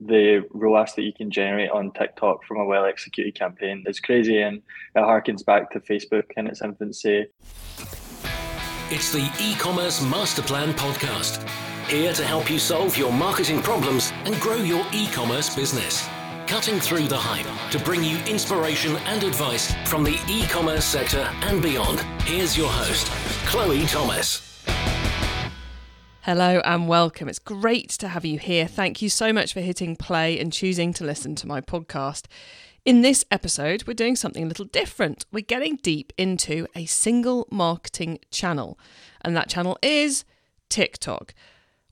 the ROAS that you can generate on TikTok from a well executed campaign is crazy and it harkens back to Facebook in its infancy. It's the e commerce master plan podcast. Here to help you solve your marketing problems and grow your e commerce business. Cutting through the hype to bring you inspiration and advice from the e commerce sector and beyond. Here's your host, Chloe Thomas. Hello and welcome. It's great to have you here. Thank you so much for hitting play and choosing to listen to my podcast. In this episode, we're doing something a little different. We're getting deep into a single marketing channel, and that channel is TikTok.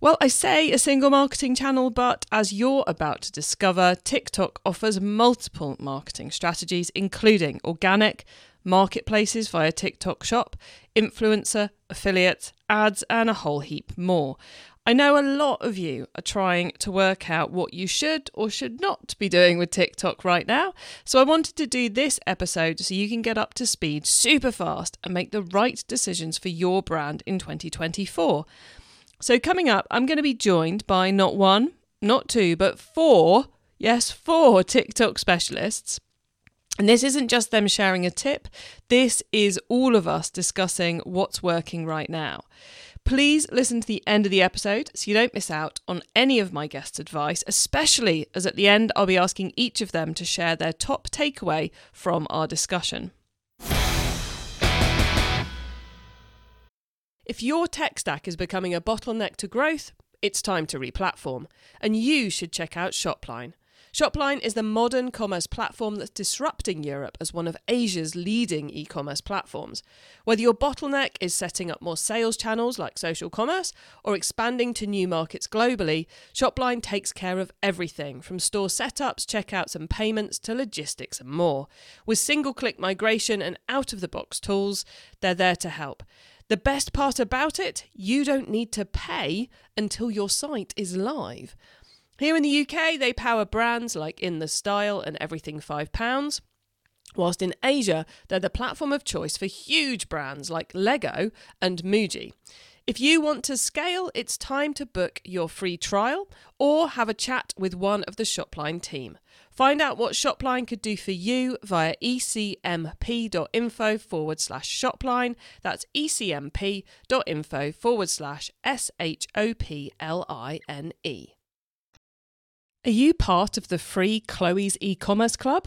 Well, I say a single marketing channel, but as you're about to discover, TikTok offers multiple marketing strategies, including organic, marketplaces via TikTok Shop, influencer, affiliate, ads, and a whole heap more. I know a lot of you are trying to work out what you should or should not be doing with TikTok right now. So I wanted to do this episode so you can get up to speed super fast and make the right decisions for your brand in 2024. So, coming up, I'm going to be joined by not one, not two, but four, yes, four TikTok specialists and this isn't just them sharing a tip, this is all of us discussing what's working right now. Please listen to the end of the episode so you don't miss out on any of my guests' advice, especially as at the end I'll be asking each of them to share their top takeaway from our discussion. If your tech stack is becoming a bottleneck to growth, it's time to replatform, and you should check out Shopline. Shopline is the modern commerce platform that's disrupting Europe as one of Asia's leading e commerce platforms. Whether your bottleneck is setting up more sales channels like social commerce or expanding to new markets globally, Shopline takes care of everything from store setups, checkouts, and payments to logistics and more. With single click migration and out of the box tools, they're there to help. The best part about it, you don't need to pay until your site is live. Here in the UK, they power brands like In the Style and Everything £5, whilst in Asia, they're the platform of choice for huge brands like Lego and Muji. If you want to scale, it's time to book your free trial or have a chat with one of the Shopline team. Find out what Shopline could do for you via ecmp.info forward slash shopline. That's ecmp.info forward slash S H O P L I N E. Are you part of the free Chloe's e commerce club?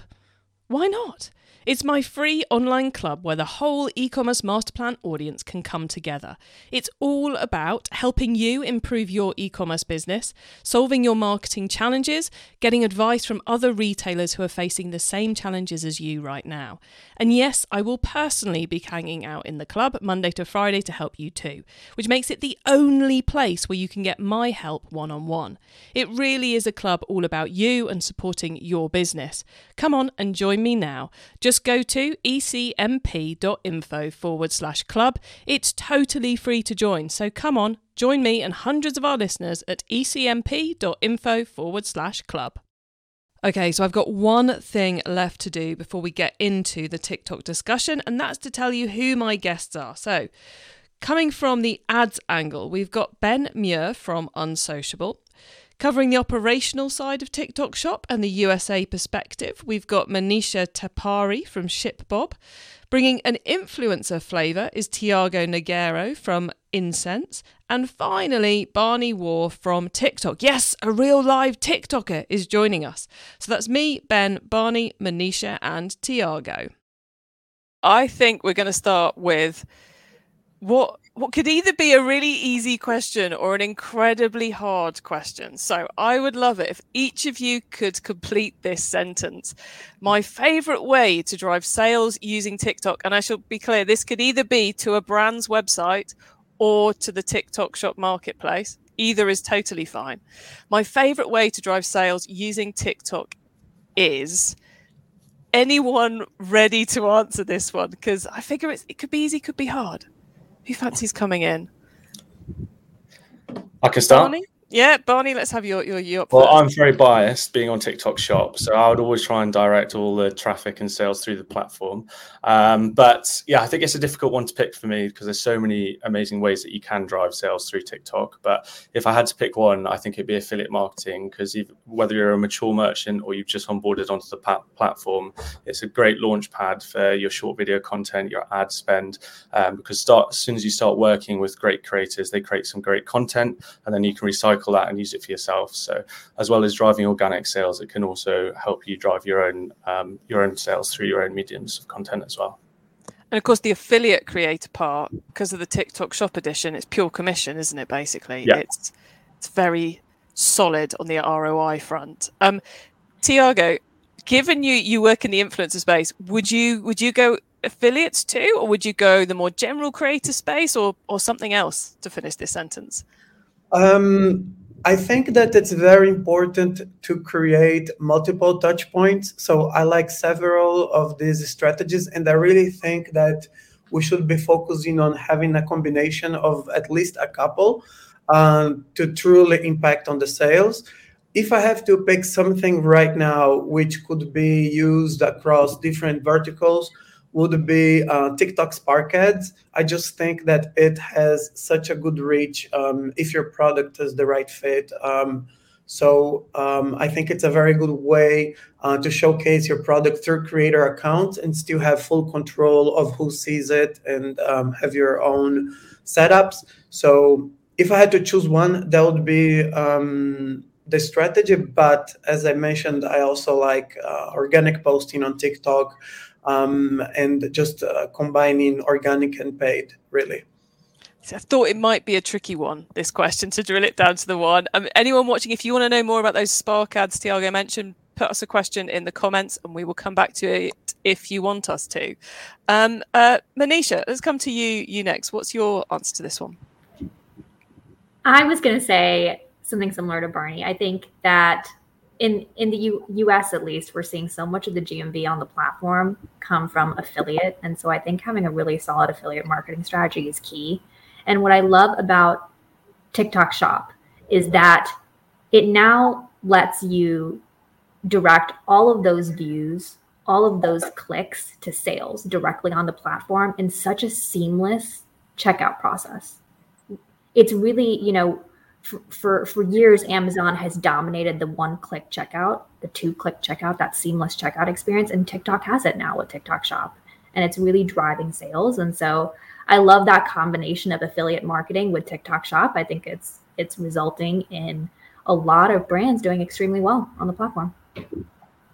Why not? It's my free online club where the whole e commerce masterplan audience can come together. It's all about helping you improve your e commerce business, solving your marketing challenges, getting advice from other retailers who are facing the same challenges as you right now. And yes, I will personally be hanging out in the club Monday to Friday to help you too, which makes it the only place where you can get my help one on one. It really is a club all about you and supporting your business. Come on and join me now. Just just go to ecmp.info forward slash club. It's totally free to join. So come on, join me and hundreds of our listeners at ecmp.info forward slash club. Okay, so I've got one thing left to do before we get into the TikTok discussion, and that's to tell you who my guests are. So, coming from the ads angle, we've got Ben Muir from Unsociable. Covering the operational side of TikTok Shop and the USA perspective, we've got Manisha Taparia from ShipBob. Bringing an influencer flavour is Thiago Nogueira from Insense. And finally, Barney Waugh from TikTok. Yes, a real live TikToker is joining us. So that's me, Ben, Barney, Manisha, and Thiago. I think we're going to start with what what could either be a really easy question or an incredibly hard question. So I would love it if each of you could complete this sentence. My favorite way to drive sales using TikTok, and I shall be clear, this could either be to a brand's website or to the TikTok shop marketplace. Either is totally fine. My favorite way to drive sales using TikTok is anyone ready to answer this one? Because I figure it could be easy, could be hard. Who fancies coming in? I can start. Barney? Yeah, Barney, let's have your your your. Well, I'm very biased being on TikTok Shop, so I would always try and direct all the traffic and sales through the platform. Um, but yeah, I think it's a difficult one to pick for me because there's so many amazing ways that you can drive sales through TikTok. But if I had to pick one, I think it'd be affiliate marketing because whether you're a mature merchant or you've just onboarded onto the platform, it's a great launch pad for your short video content, your ad spend. Um, because start as soon as you start working with great creators, they create some great content, and then you can recycle recycle that and use it for yourself. So as well as driving organic sales, it can also help you drive your own um, your own sales through your own mediums of content as well. And of course, the affiliate creator part, because of the TikTok Shop edition, it's pure commission, isn't it? Basically, yeah. it's it's very solid on the ROI front. Um, Thiago, given you you work in the influencer space, would you would you go affiliates too, or would you go the more general creator space, or or something else to finish this sentence? Um, I think that it's very important to create multiple touch points. So I like several of these strategies, and I really think that we should be focusing on having a combination of at least a couple um, to truly impact on the sales. If I have to pick something right now which could be used across different verticals, would be uh, TikTok Spark Ads. I just think that it has such a good reach um, if your product is the right fit. Um, so um, I think it's a very good way uh, to showcase your product through creator accounts and still have full control of who sees it and um, have your own setups. So if I had to choose one, that would be um, the strategy. But as I mentioned, I also like uh, organic posting on TikTok and just uh, combining organic and paid, really. I thought it might be a tricky one, this question, to drill it down to the one. Um, anyone watching, if you want to know more about those Spark ads Thiago mentioned, put us a question in the comments and we will come back to it if you want us to. Um, uh, Manisha, let's come to you, you next. What's your answer to this one? I was going to say something similar to Barney. I think that in in the U, US at least, we're seeing so much of the GMV on the platform come from affiliate, and so I think having a really solid affiliate marketing strategy is key. And what I love about TikTok Shop is that it now lets you direct all of those views, all of those clicks to sales directly on the platform in such a seamless checkout process. It's really, you know, for, for, years amazon has dominated the one click checkout the two click checkout that seamless checkout experience and tiktok has it now with tiktok shop and it's really driving sales and so i love that combination of affiliate marketing with tiktok shop. I think it's it's resulting in a lot of brands doing extremely well on the platform.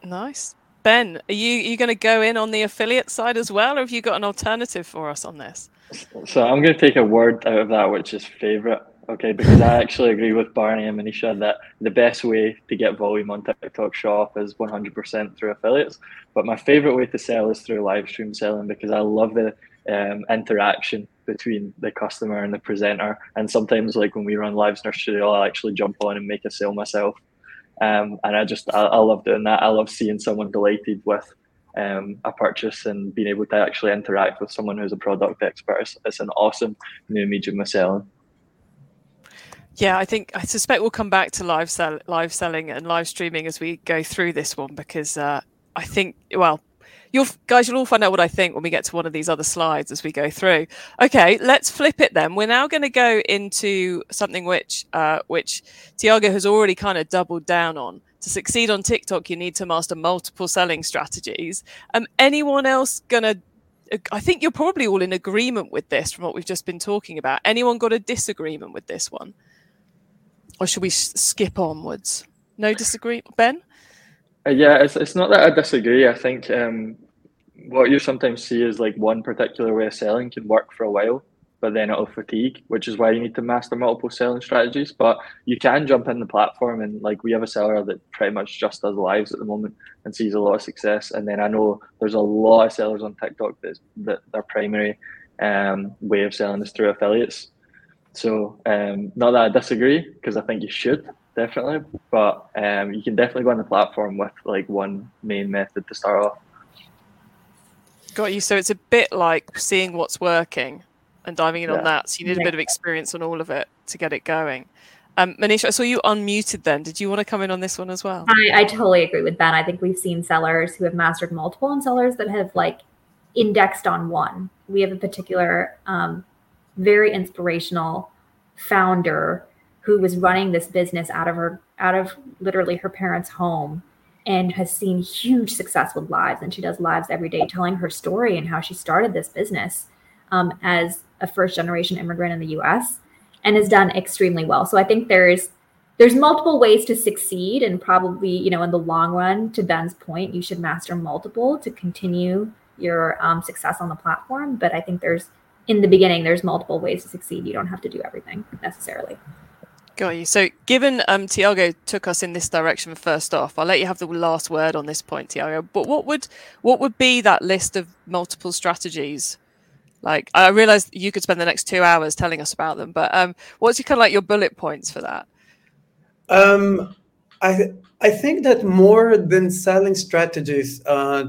Nice. Ben are you are you going to go in on the affiliate side as well or have you got an alternative for us on this? So i'm going to take a word out of that which is favorite Okay, because I actually agree with Barney and Manisha that the best way to get volume on TikTok Shop is 100% through affiliates. But my favorite way to sell is through live stream selling because I love the um, interaction between the customer and the presenter. And sometimes, like when we run lives in our studio, I'll actually jump on and make a sale myself. Um, and I just I, I, love doing that. I love seeing someone delighted with um, a purchase and being able to actually interact with someone who's a product expert. It's, it's an awesome new medium of selling. Yeah, I think I suspect we'll come back to live sell, live selling and live streaming as we go through this one because uh, I think well, you'll guys you'll all find out what I think when we get to one of these other slides as we go through. Okay, let's flip it then. We're now going to go into something which uh, which Thiago has already kind of doubled down on. To succeed on TikTok, you need to master multiple selling strategies. Um, anyone else gonna I think you're probably all in agreement with this from what we've just been talking about. Anyone got a disagreement with this one? Or should we skip onwards? No disagree, Ben. Uh, yeah, it's it's not that I disagree. I think um, what you sometimes see is like one particular way of selling can work for a while, but then it'll fatigue, which is why you need to master multiple selling strategies. But you can jump in the platform and like we have a seller that pretty much just does lives at the moment and sees a lot of success. And then I know there's a lot of sellers on TikTok that that their primary um, way of selling is through affiliates. So um, not that I disagree because I think you should definitely, but um, you can definitely go on the platform with like one main method to start off. Got you. So it's a bit like seeing what's working and diving in yeah. on that. So you need a bit of experience on all of it to get it going. Um, Manisha, I saw you unmuted then. Did you want to come in on this one as well? I, I totally agree with Ben. I think we've seen sellers who have mastered multiple and sellers that have like indexed on one. We have a particular, um, very inspirational founder who was running this business out of her, out of literally her parents' home and has seen huge success with lives. And she does lives every day telling her story and how she started this business um, as a first generation immigrant in the US and has done extremely well. So I think there's there's multiple ways to succeed and probably you know in the long run to ben's point you should master multiple to continue your um, success on the platform but i think there's in the beginning there's multiple ways to succeed you don't have to do everything necessarily Got you. So, given um, Thiago took us in this direction first off, I'll let you have the last word on this point, Thiago. But what would what would be that list of multiple strategies? Like, I realize you could spend the next two hours telling us about them, but um, what's your kind of like your bullet points for that? Um, I I think that more than selling strategies, uh,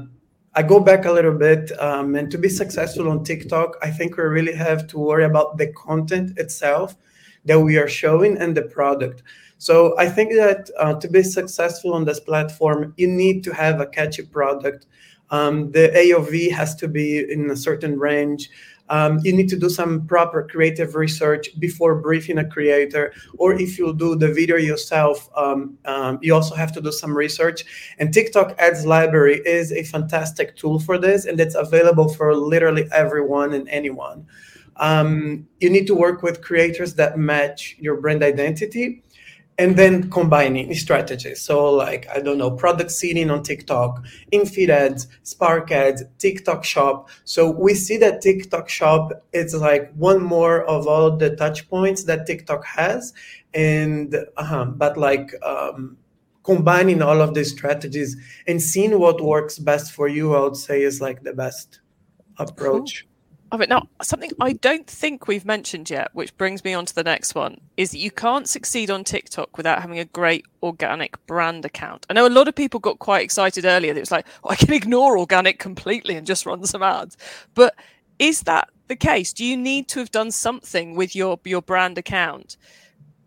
I go back a little bit, um, and to be successful on TikTok, I think we really have to worry about the content itself that we are showing and the product. So I think that uh, to be successful on this platform, you need to have a catchy product. Um, the AOV has to be in a certain range. Um, you need to do some proper creative research before briefing a creator, or if you do the video yourself, um, um, you also have to do some research. And TikTok Ads Library is a fantastic tool for this, and it's available for literally everyone and anyone. Um, you need to work with creators that match your brand identity and then combining strategies. So, like, I don't know, product seeding on TikTok, in-feed ads, Spark ads, TikTok shop. So we see that TikTok shop is like one more of all the touch points that TikTok has. And, uh but like, um, combining all of these strategies and seeing what works best for you, I would say is like the best approach. Cool of it. Now, something I don't think we've mentioned yet, which brings me on to the next one, is that you can't succeed on TikTok without having a great organic brand account. I know a lot of people got quite excited earlier that it was like, oh, I can ignore organic completely and just run some ads. But is that the case? Do you need to have done something with your your brand account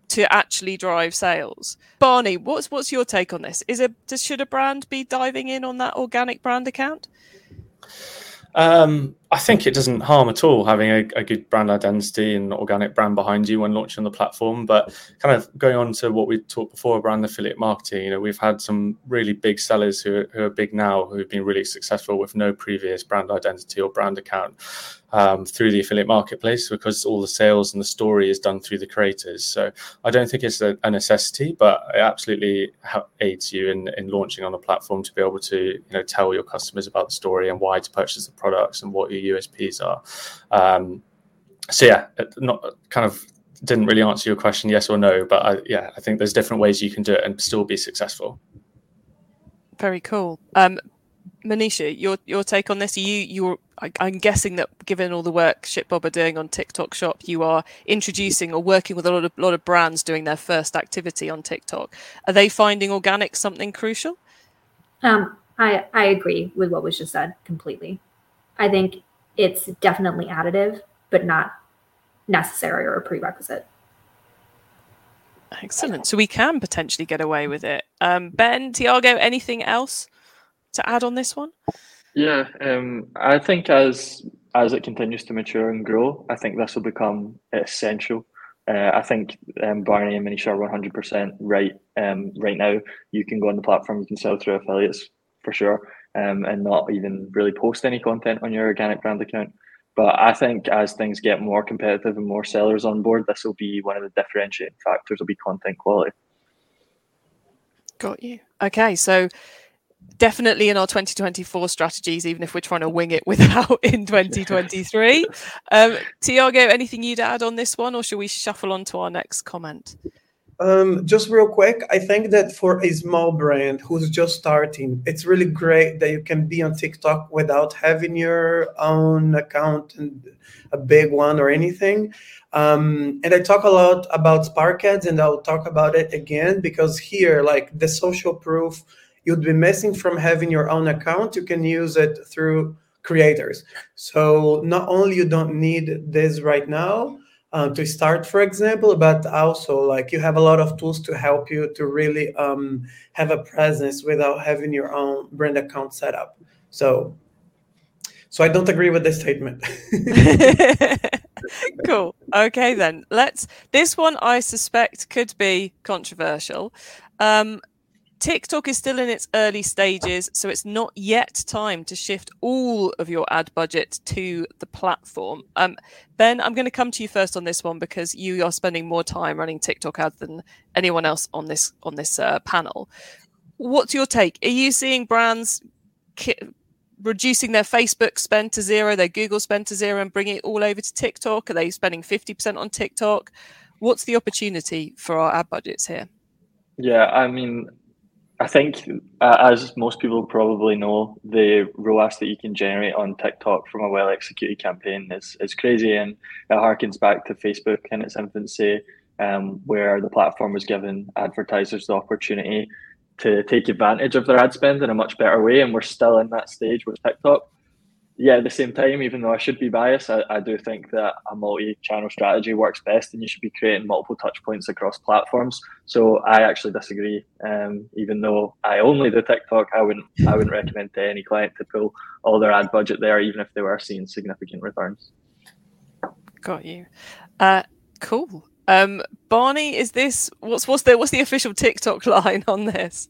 to actually drive sales? Barney, what's what's your take on this? Is it should a brand be diving in on that organic brand account? Um, I think it doesn't harm at all having a, a, good brand identity and organic brand behind you when launching on the platform. But kind of going on to what we talked before around affiliate marketing, you know, we've had some really big sellers who, who are big now who've been really successful with no previous brand identity or brand account um, through the affiliate marketplace because all the sales and the story is done through the creators. So I don't think it's a, a necessity, but it absolutely aids you in, in launching on a platform to be able to you know tell your customers about the story and why to purchase the products and what your USPs are. Um, so yeah, not kind of didn't really answer your question yes or no, but I, yeah, I think there's different ways you can do it and still be successful. Very cool. Um, Manisha, your your take on this? you you're I, am guessing that given all the work ShipBob are doing on TikTok Shop, you are introducing or working with a lot of lot of brands doing their first activity on TikTok. Are they finding organic something crucial? Um, I I agree with what was just said completely. I think it's definitely additive, but not necessary or a prerequisite. Excellent. So we can potentially get away with it. Um, ben, Thiago, anything else? to add on this one? Yeah, um, I think as as it continues to mature and grow, I think this will become essential. Uh, I think um, Barney and Manisha are one hundred percent right. Um, right now, you can go on the platform, you can sell through affiliates for sure, um, and not even really post any content on your organic brand account. But I think as things get more competitive and more sellers on board, this will be one of the differentiating factors. Will be content quality. Got you. Okay, so definitely in our 2024 strategies, even if we're trying to wing it without in 2023. um, Thiago, anything you'd add on this one, or should we shuffle on to our next comment? Um, just real quick, I think that for a small brand who's just starting, it's really great that you can be on TikTok without having your own account and a big one or anything. Um, and I talk a lot about Spark ads, and I'll talk about it again because here, like the social proof you'd be missing from having your own account you can use it through creators so not only you don't need this right now uh, to start, for example, but also like you have a lot of tools to help you to really um, have a presence without having your own brand account set up. So, so I don't agree with this statement. cool. Okay, then let's. This one I suspect could be controversial. Um, TikTok is still in its early stages, so it's not yet time to shift all of your ad budget to the platform. Um, ben, I'm going to come to you first on this one because you are spending more time running TikTok ads than anyone else on this on this uh, panel. What's your take? Are you seeing brands ki- reducing their Facebook spend to zero, their Google spend to zero, and bringing it all over to TikTok? Are they spending 50% on TikTok? What's the opportunity for our ad budgets here? Yeah, I mean, I think, uh, as most people probably know, the ROAS that you can generate on TikTok from a well executed campaign is, is crazy. And it harkens back to Facebook in its infancy, um, where the platform was giving advertisers the opportunity to take advantage of their ad spend in a much better way. And we're still in that stage with TikTok yeah, at the same time, even though I should be biased, I, I do think that a multi-channel strategy works best, and you should be creating multiple touch points across platforms. So I actually disagree. Um, even though I only do TikTok, I wouldn't I wouldn't recommend to any client to pull all their ad budget there, even if they were seeing significant returns. Got you. Uh, cool. Um, Barney, is this what's what's the what's the official TikTok line on this?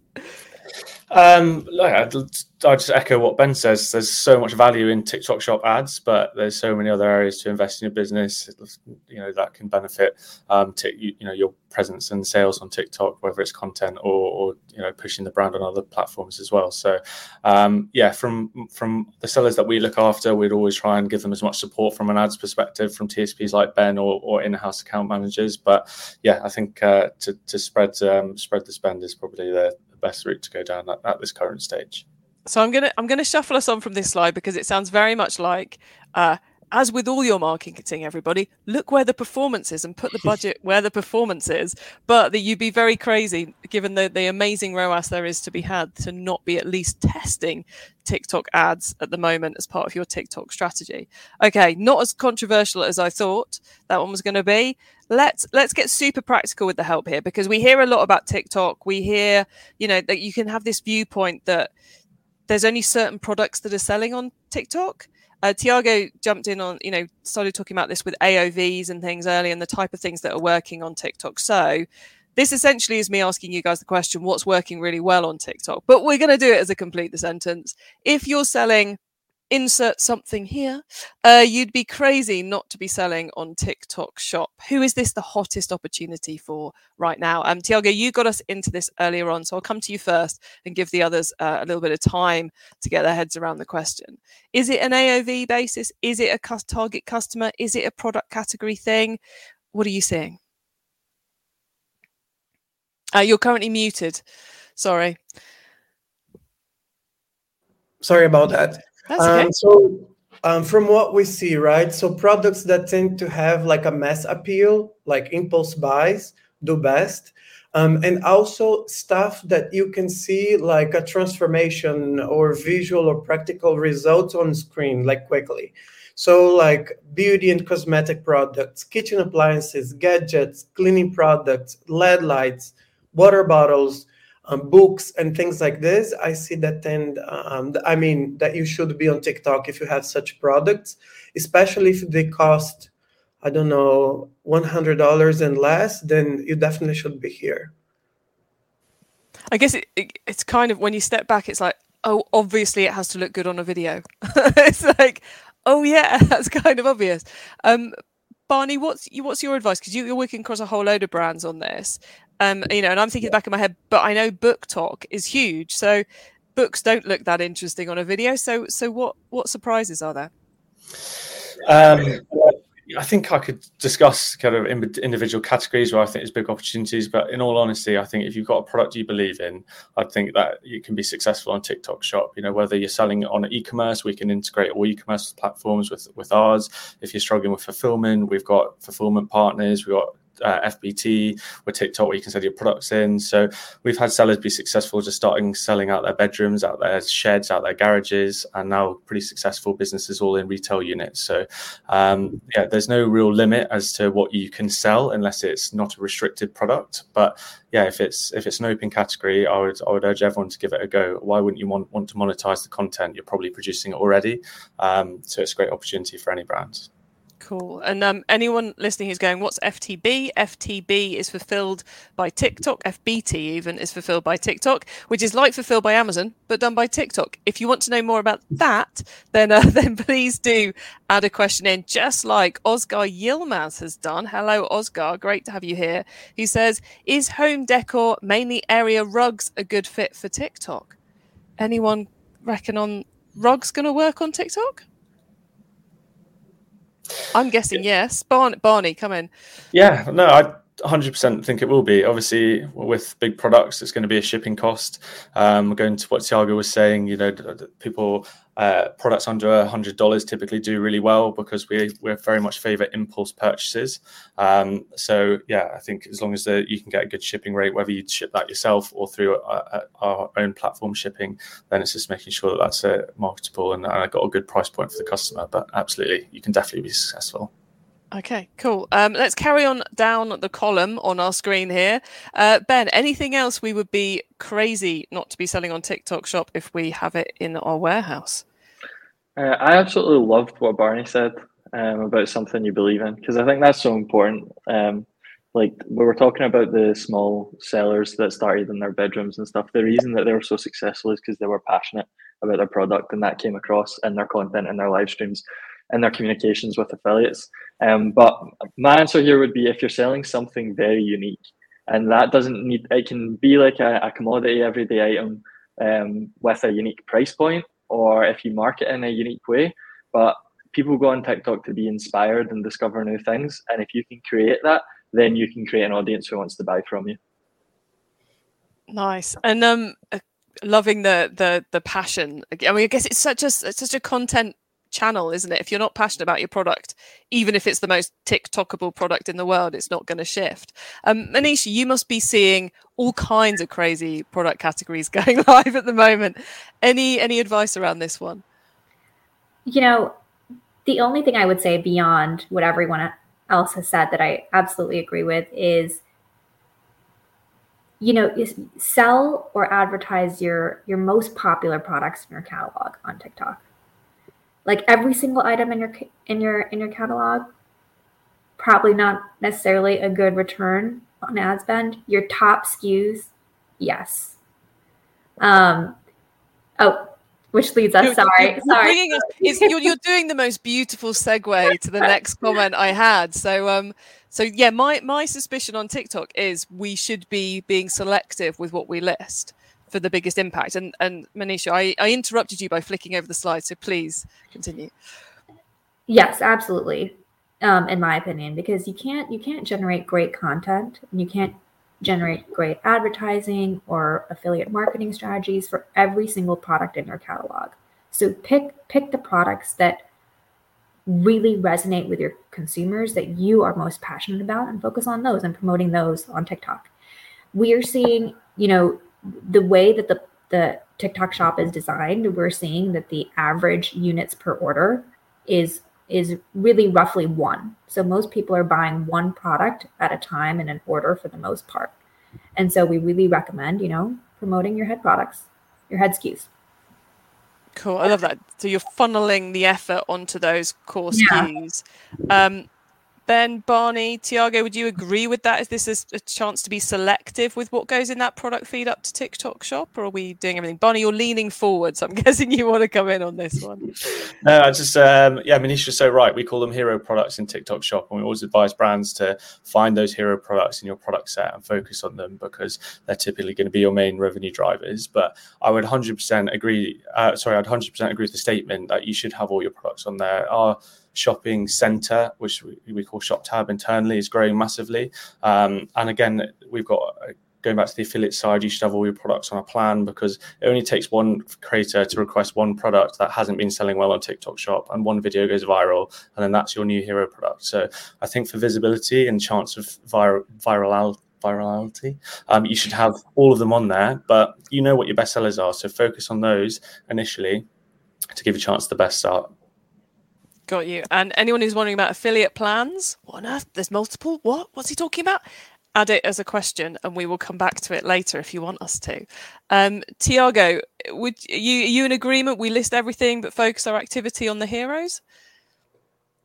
Um, look, I'd, I'd just echo what Ben says. There's so much value in TikTok Shop ads, but there's so many other areas to invest in your business. You know that can benefit, um, to, you, you know, your presence and sales on TikTok, whether it's content or, or you know pushing the brand on other platforms as well. So, um, yeah, from from the sellers that we look after, we'd always try and give them as much support from an ads perspective from TSPs like Ben or, or in-house account managers. But yeah, I think uh, to to spread um, spread the spend is probably the best route to go down at, at this current stage. So I'm gonna I'm gonna shuffle us on from this slide because it sounds very much like uh, as with all your marketing, everybody, look where the performance is and put the budget where the performance is. But that you'd be very crazy, given the, the amazing ROAS there is to be had, to not be at least testing TikTok ads at the moment as part of your TikTok strategy. Okay, not as controversial as I thought that one was going to be. Let's let's get super practical with the help here because we hear a lot about TikTok. We hear, you know, that you can have this viewpoint that there's only certain products that are selling on TikTok uh, Thiago jumped in on, you know, started talking about this with AOVs and things early and the type of things that are working on TikTok. So this essentially is me asking you guys the question, what's working really well on TikTok? But we're going to do it as a complete the sentence. If you're selling insert something here, uh, you'd be crazy not to be selling on TikTok Shop. Who is this the hottest opportunity for right now? Um, Thiago, you got us into this earlier on, so I'll come to you first and give the others uh, a little bit of time to get their heads around the question. Is it an AOV basis? Is it a target customer? Is it a product category thing? What are you seeing? Uh, you're currently muted. Sorry. Sorry about that. That's okay. Um, so um, from what we see, right? So products that tend to have like a mass appeal, like impulse buys, do best. Um, and also stuff that you can see like a transformation or visual or practical results on screen like quickly so like beauty and cosmetic products kitchen appliances gadgets cleaning products led lights water bottles um, books and things like this, I see that tend. Um, I mean that you should be on TikTok if you have such products, especially if they cost, I don't know, one hundred dollars and less. Then you definitely should be here. I guess it, it, it's kind of when you step back, it's like, oh, obviously it has to look good on a video. it's like, oh yeah, that's kind of obvious. Um, Barney, what's what's your advice? Because you, are working across a whole load of brands on this, um, you know, and I'm thinking yeah. back in my head, but I know BookTok is huge, so books don't look that interesting on a video. So, so what what surprises are there? Um, I think I could discuss kind of individual categories where I think there's big opportunities. But in all honesty, I think if you've got a product you believe in, I think that you can be successful on TikTok Shop. You know, whether you're selling on e-commerce, we can integrate all e-commerce platforms with with ours. If you're struggling with fulfillment, we've got fulfillment partners. We've got uh, FBT, with TikTok, where you can sell your products in. So we've had sellers be successful just starting selling out their bedrooms, out their sheds, out their garages, and now pretty successful businesses all in retail units. So um, yeah, there's no real limit as to what you can sell unless it's not a restricted product. But yeah, if it's if it's an open category, I would I would urge everyone to give it a go. Why wouldn't you want want to monetize the content? You're probably producing it already, um, so it's a great opportunity for any brands. Cool. And um, anyone listening who's going, what's FTB? FTB is fulfilled by TikTok. FBT even is fulfilled by TikTok, which is like fulfilled by Amazon, but done by TikTok. If you want to know more about that, then uh, then please do add a question in, just like Oscar Yilmaz has done. Hello, Oscar. Great to have you here. He says, is home decor, mainly area rugs, a good fit for TikTok? Anyone reckon on rugs going to work on TikTok? I'm guessing yes. Barney, Barney, come in. Yeah, no, I 100% think it will be. Obviously, with big products, it's going to be a shipping cost. Um, going to what Thiago was saying, you know, people uh, products under hundred dollars typically do really well because we we very much favour impulse purchases. Um, so yeah, I think as long as the, you can get a good shipping rate, whether you ship that yourself or through our, uh, uh, our own platform shipping, then it's just making sure that that's uh, marketable and I got a good price point for the customer. But absolutely, you can definitely be successful. Okay, cool. Um, let's carry on down the column on our screen here. Uh, ben, anything else we would be crazy not to be selling on TikTok Shop if we have it in our warehouse? Uh, I absolutely loved what Barney said um, about something you believe in because I think that's so important. Um, like we were talking about the small sellers that started in their bedrooms and stuff. The reason that they were so successful is because they were passionate about their product and that came across in their content and their live streams and their communications with affiliates. Um, but my answer here would be if you're selling something very unique, and that doesn't need it can be like a, a commodity everyday item um, with a unique price point, or if you market in a unique way. But people go on TikTok to be inspired and discover new things, and if you can create that, then you can create an audience who wants to buy from you. Nice, and um, uh, loving the the the passion. I mean, I guess it's such a it's such a content channel, isn't it? If you're not passionate about your product, even if it's the most TikTokable product in the world, it's not going to shift. Um, Manisha, you must be seeing all kinds of crazy product categories going live at the moment. Any any advice around this one? You know, the only thing I would say beyond what everyone else has said that I absolutely agree with is you know sell or advertise your your most popular products in your catalog on TikTok like every single item in your in your in your catalog probably not necessarily a good return on ad spend your top skus yes um oh which leads us. You're, sorry, you're, sorry. Us, you're, you're, doing the most beautiful segue to the next comment I had. So, um, so yeah, my my suspicion on TikTok is we should be being selective with what we list for the biggest impact. And and Manisha, I, I interrupted you by flicking over the slide, so please continue. Yes, absolutely. Um, in my opinion, because you can't you can't generate great content and you can't generate great advertising or affiliate marketing strategies for every single product in your catalog. So pick pick the products that really resonate with your consumers that you are most passionate about and focus on those and promoting those on TikTok. We are seeing, you know, the way that the the TikTok shop is designed, we're seeing that the average units per order is is really roughly one. So most people are buying one product at a time in an order for the most part. And so we really recommend, you know, promoting your head products, your head SKUs. Cool. I love that. So you're funneling the effort onto those core yeah. SKUs. Um, Ben, Barney, Thiago, would you agree with that? Is this a, a, chance to be selective with what goes in that product feed up to TikTok Shop, or are we doing everything? Barney, you're leaning forward, so I'm guessing you want to come in on this one. No, I just, um, yeah, Manisha's so right. We call them hero products in TikTok Shop, and we always advise brands to find those hero products in your product set and focus on them because they're typically going to be your main revenue drivers. But I would 100% agree. Uh, sorry, I'd 100% agree with the statement that you should have all your products on there. Our shopping center, which we, we call Shop Tab internally, is growing massively. Um, and again, we've got going back to the affiliate side, you should have all your products on a plan because it only takes one creator to request one product that hasn't been selling well on TikTok Shop, and one video goes viral, and then that's your new hero product. So I think for visibility and chance of viral viral virality. Um, you should have all of them on there, but you know what your best sellers are. So focus on those initially to give a chance the best start. Got you. And anyone who's wondering about affiliate plans, what on earth? There's multiple. What? What's he talking about? Add it as a question, and we will come back to it later if you want us to. Um, Thiago, would you you in agreement? We list everything, but focus our activity on the heroes.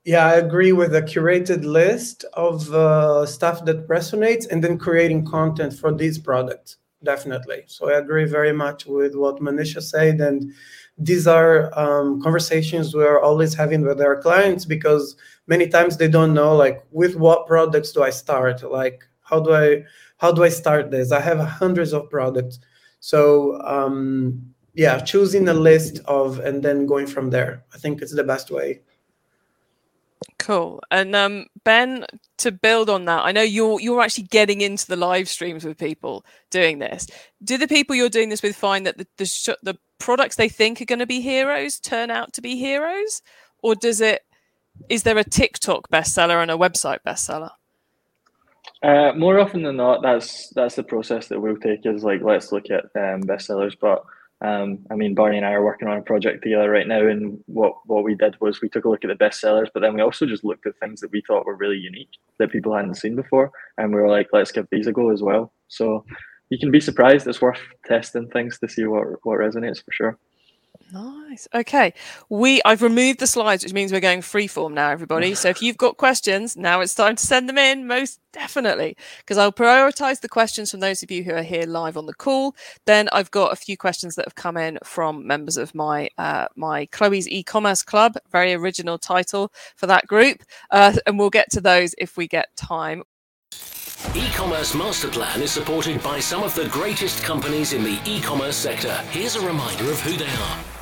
Yeah, I agree with a curated list of uh, stuff that resonates, and then creating content for these products. Definitely. So I agree very much with what Manisha said, and these are um, conversations we're always having with our clients because many times they don't know like with what products do i start? Like how do i how do i start this? I have hundreds of products. So um, yeah choosing a list of and then going from there. I think it's the best way Cool. And um, Ben, to build on that, I know you're you're actually getting into the live streams with people doing this. Do the people you're doing this with find that the the, sh- the products they think are going to be heroes turn out to be heroes, or does it? Is there a TikTok bestseller and a website bestseller? Uh, more often than not, that's that's the process that we'll take. Is like let's look at um, bestsellers, but um, I mean, Barney and I are working on a project together right now, and what what we did was we took a look at the bestsellers, but then we also just looked at things that we thought were really unique that people hadn't seen before, and we were like, let's give these a go as well. So you can be surprised. It's worth testing things to see what what resonates for sure. Nice. Okay. We I've removed the slides, which means we're going freeform now, everybody. So if you've got questions, now it's time to send them in, most definitely. Because I'll prioritize the questions from those of you who are here live on the call. Then I've got a few questions that have come in from members of my uh, my Chloe's e-commerce club. Very original title for that group. Uh, and we'll get to those if we get time. E-commerce master plan is supported by some of the greatest companies in the e-commerce sector. Here's a reminder of who they are.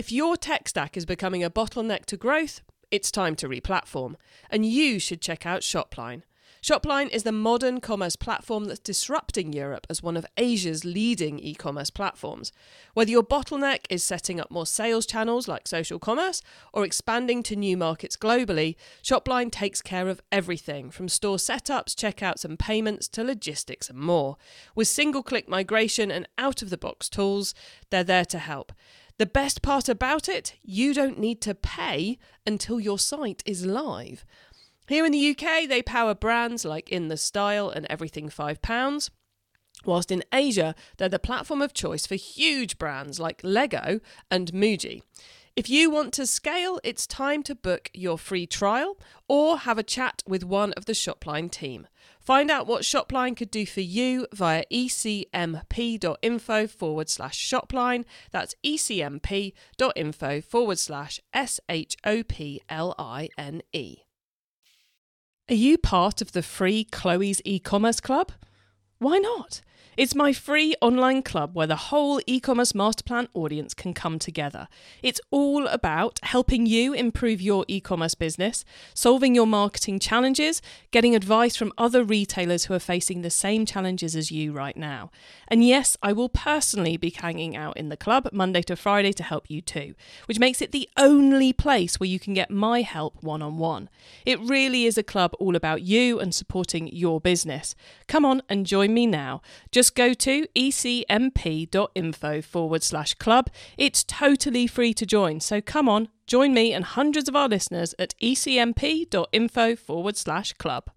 If your tech stack is becoming a bottleneck to growth, it's time to replatform, and you should check out Shopline. Shopline is the modern commerce platform that's disrupting Europe as one of Asia's leading e commerce platforms. Whether your bottleneck is setting up more sales channels like social commerce or expanding to new markets globally, Shopline takes care of everything from store setups, checkouts, and payments to logistics and more. With single click migration and out of the box tools, they're there to help. The best part about it, you don't need to pay until your site is live. Here in the UK, they power brands like In the Style and Everything £5. Whilst in Asia, they're the platform of choice for huge brands like Lego and Muji. If you want to scale, it's time to book your free trial or have a chat with one of the Shopline team. Find out what Shopline could do for you via ecmp.info forward slash shopline. That's ecmp.info forward slash S H O P L I N E. Are you part of the free Chloe's e commerce club? Why not? It's my free online club where the whole e commerce masterplan audience can come together. It's all about helping you improve your e commerce business, solving your marketing challenges, getting advice from other retailers who are facing the same challenges as you right now. And yes, I will personally be hanging out in the club Monday to Friday to help you too, which makes it the only place where you can get my help one on one. It really is a club all about you and supporting your business. Come on and join me now. Just go to ecmp.info forward slash club. It's totally free to join, so come on, join me and hundreds of our listeners at ecmp.info forward slash club.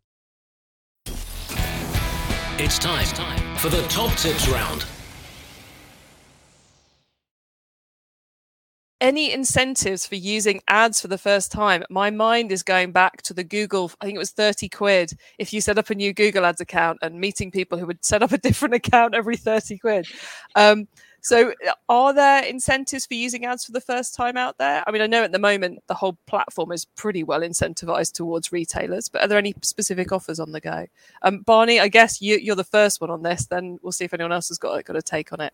It's time for the top tips round. Any incentives for using ads for the first time, my mind is going back to the Google. I think it was 30 quid if you set up a new Google Ads account and meeting people who would set up a different account every 30 quid. Um, So, uh, are there incentives for using ads for the first time out there? I mean, I know at the moment the whole platform is pretty well incentivized towards retailers, but are there any specific offers on the go? Um, Barney, I guess you, are the first one on this. Then we'll see if anyone else has got got a take on it.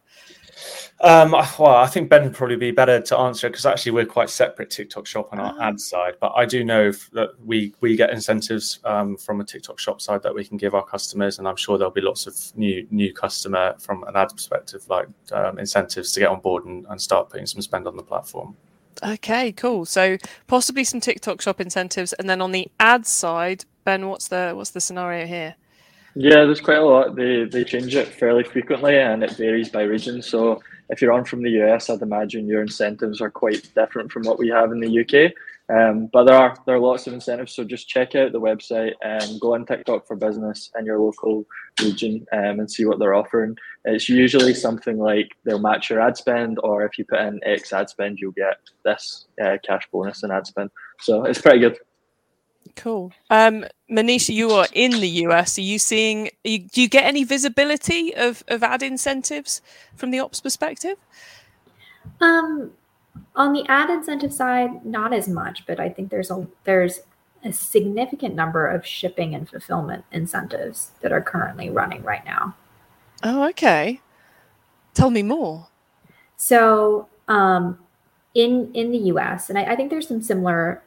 Um, well, I think Ben would probably be better to answer because actually we're quite separate TikTok Shop on our oh. ad side. But I do know that we we get incentives um, from a TikTok Shop side that we can give our customers, and I'm sure there'll be lots of new new customer from an ad perspective like um, incentives to get on board and, and start putting some spend on the platform. Okay, cool. So possibly some TikTok shop incentives, and then on the ad side, Ben, what's the what's the scenario here? Yeah, there's quite a lot. They they change it fairly frequently, and it varies by region. So if you're on from the US, I'd imagine your incentives are quite different from what we have in the UK. Um, but there are there are lots of incentives, so just check out the website and go on TikTok for business in your local region um, and see what they're offering. It's usually something like they'll match your ad spend, or if you put in X ad spend, you'll get this uh, cash bonus in ad spend. So it's pretty good. Cool. Um, Manisha, you are in the US. Are you seeing? Are you, do you get any visibility of of ad incentives from the ops perspective? Um, on the ad incentive side, not as much, but I think there's a there's a significant number of shipping and fulfillment incentives that are currently running right now. Oh, okay. Tell me more. So, um, in in the U.S., and I, I think there's some similar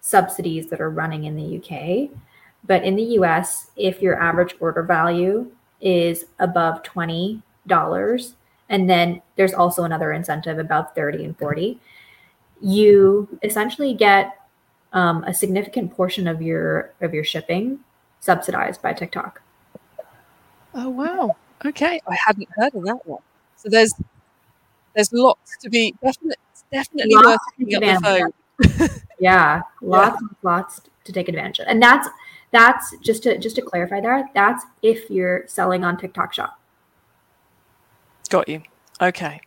subsidies that are running in the UK, but in the U.S., if your average order value is above twenty dollars, and then there's also another incentive about 30 and 40 you essentially get um, a significant portion of your of your shipping subsidized by tiktok. Oh wow. Okay. I hadn't heard of that one. So there's there's lots to be definitely definitely lots worth picking up the phone. Yeah. Lots yeah. lots to take advantage of. And that's that's just to just to clarify there that's if you're selling on tiktok shop Got you. Okay.